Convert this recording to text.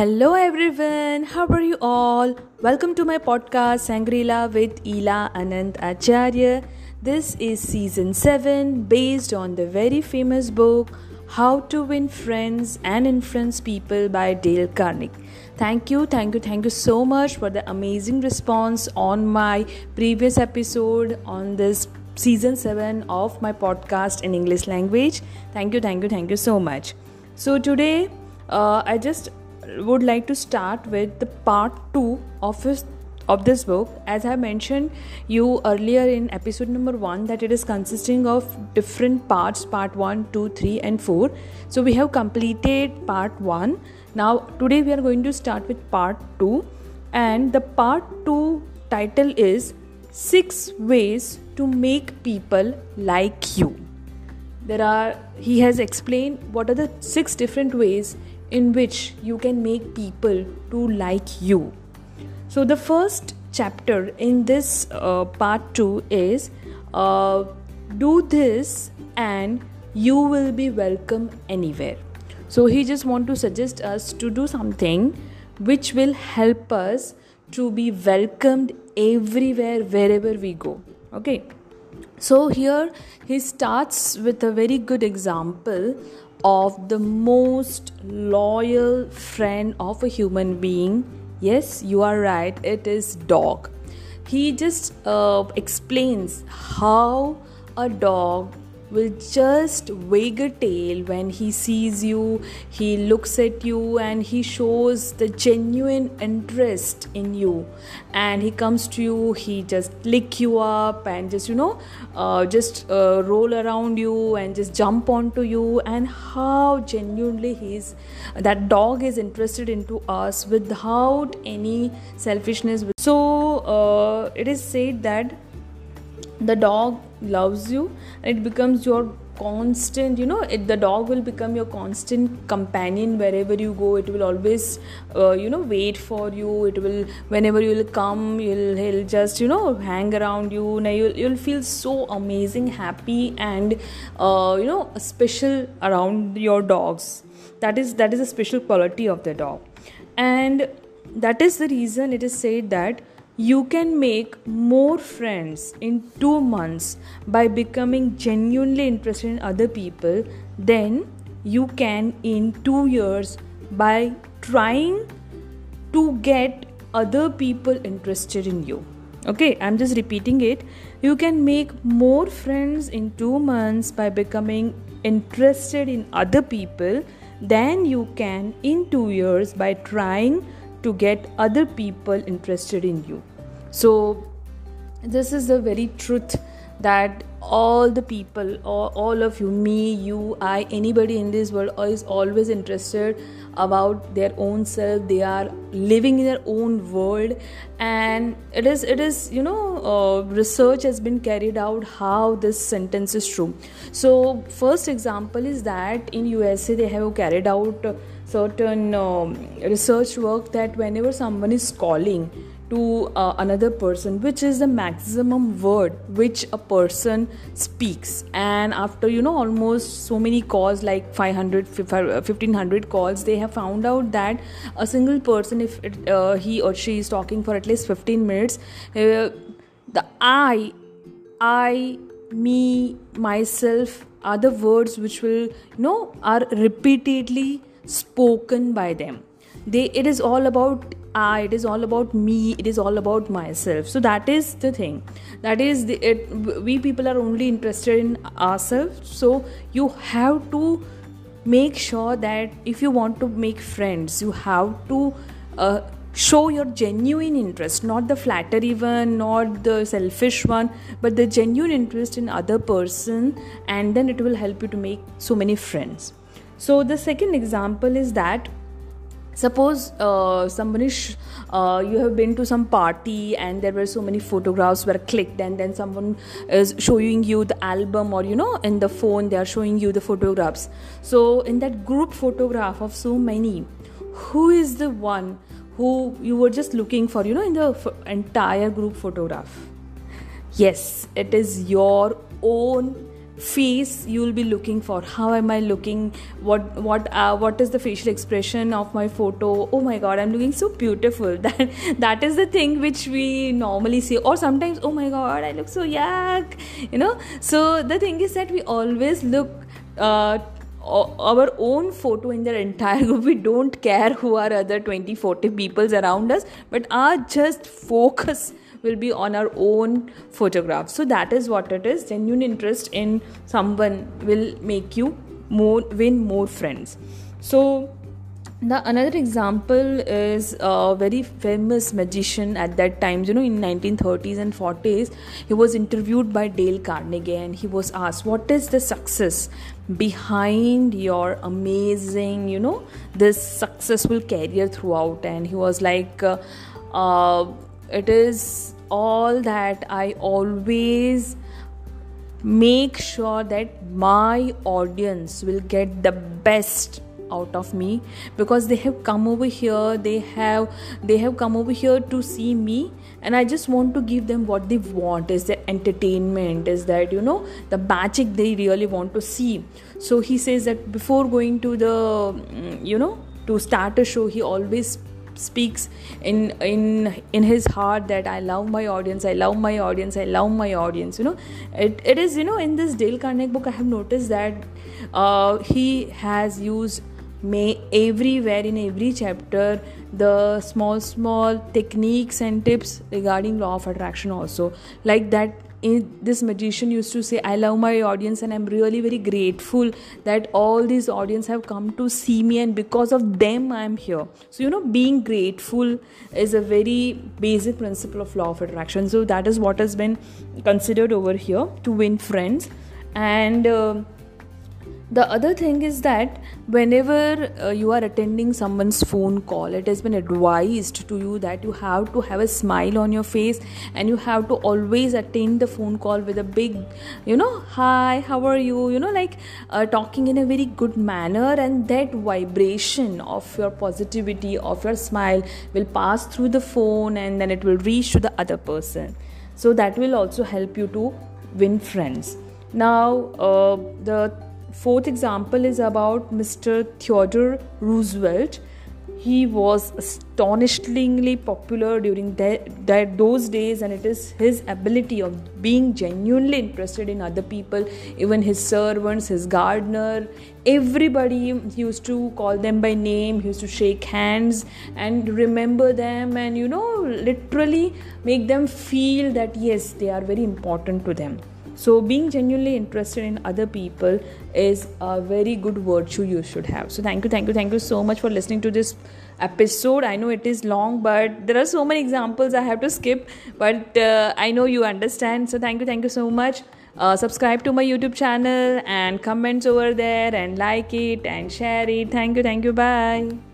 Hello everyone, how are you all? Welcome to my podcast Sangrila with Ela Anand Acharya. This is season 7 based on the very famous book How to Win Friends and Influence People by Dale Carnegie. Thank you, thank you, thank you so much for the amazing response on my previous episode on this season 7 of my podcast in English language. Thank you, thank you, thank you so much. So today uh, I just would like to start with the part 2 of his of this book. As i mentioned you earlier in episode number 1 that it is consisting of different parts part 1 2 3 and 4 so we have completed part 1 now today we are going to start with part 2 and the part 2 title is 6 ways to make people like you. There are he has explained what are the six different ways in which you can make people to like you. So, the first chapter in this uh, part 2 is uh, do this and you will be welcome anywhere. So, he just want to suggest us to do something which will help us to be welcomed everywhere wherever we go. Okay. So, here he starts with a very good example of the most loyal friend of a human being. Yes you are right it is dog. He just uh, explains how a dog will just wag a tail when he sees you he looks at you and he shows the genuine interest in you. And he comes to you he just lick you up and just you know uh, just uh, roll around you and just jump onto you. And how genuinely he's that dog is interested into us without any selfishness. So uh, it is said that the dog loves you and it becomes your constant you know it, the dog will become your constant companion wherever you go. It will always uh, you know wait for you. It will whenever you will come you'll he'll just you know hang around you and you'll, you'll feel so amazing happy and uh, you know special around your dogs. That is that is a special quality of the dog. And that is the reason it is said that you can make more friends in two months by becoming genuinely interested in other people than you can in two years by trying to get other people interested in you. Okay, I'm just repeating it. You can make more friends in two months by becoming interested in other people than you can in two years by trying to get other people interested in you so this is the very truth that all the people or all of you me you i anybody in this world is always interested about their own self. They are living in their own world. And it is it is you know uh, research has been carried out how this sentence is true. So first example is that in usa they have carried out certain um, research work that whenever someone is calling to uh, another person which is the maximum word which a person speaks. And after you know almost so many calls like 500 1500 calls they have found out that a single person if it, uh, he or she is talking for at least 15 minutes uh, the i i me myself are the words which will you know are repeatedly spoken by them. They it is all about I, it is all about me, it is all about myself. So that is the thing. That is the it, we people are only interested in ourselves. So you have to make sure that if you want to make friends, you have to uh, show your genuine interest, not the flattery one, not the selfish one, but the genuine interest in other person, and then it will help you to make so many friends. So the second example is that suppose uh, somebody sh- uh, you have been to some party and there were so many photographs were clicked and then someone is showing you the album or you know in the phone they are showing you the photographs. So in that group photograph of so many who is the one who you were just looking for you know in the f- entire group photograph? Yes it is your own face you will be looking for. How am i looking? What what uh, what is the facial expression of my photo? Oh my god i'm looking so beautiful. That that is the thing which we normally see. Or sometimes oh my god i look so yuck you know? So the thing is that we always look uh, our own photo in the entire group. We don't care who are other 20 40 peoples around us but our just focus will be on our own photograph. So that is what it is. Genuine interest in someone will make you more win more friends. So the another example is a very famous magician at that time. You know in 1930s and 40s he was interviewed by dale carnegie and he was asked what is the success behind your amazing you know this successful career throughout? And he was like uh, uh, it is all that I always make sure that my audience will get the best out of me because they have come over here they have they have come over here to see me and i just want to give them what they want. Is the entertainment? Is that you know the magic they really want to see. So he says that before going to the mm, you know to start a show he always speaks in in in his heart that i love my audience i love my audience i love my audience you know. It, it is you know in this dale carnegie book i have noticed that uh, he has used may everywhere in every chapter the small small techniques and tips regarding law of attraction also. Like that this magician used to say i love my audience and i'm really very grateful that all these audience have come to see me and because of them i'm here. So you know being grateful is a very basic principle of law of attraction. So that is what has been considered over here to win friends. And uh, the other thing is that whenever uh, you are attending someone's phone call it has been advised to you that you have to have a smile on your face and you have to always attend the phone call with a big you know hi how are you? You know like uh, talking in a very good manner and that vibration of your positivity of your smile will pass through the phone and then it will reach to the other person. So that will also help you to win friends. Now uh, the fourth example is about Mr. Theodore Roosevelt. He was astonishingly popular during that, those days, and it is his ability of being genuinely interested in other people, even his servants, his gardener, everybody. He used to call them by name. He used to shake hands and remember them, and you know, literally make them feel that yes, they are very important to them so being genuinely interested in other people is a very good virtue you should have. So thank you thank you thank you so much for listening to this episode. I know it is long but there are so many examples i have to skip but uh, i know you understand. So thank you thank you so much. Uh, subscribe to my youtube channel and comments over there and like it and share it. Thank you thank you. Bye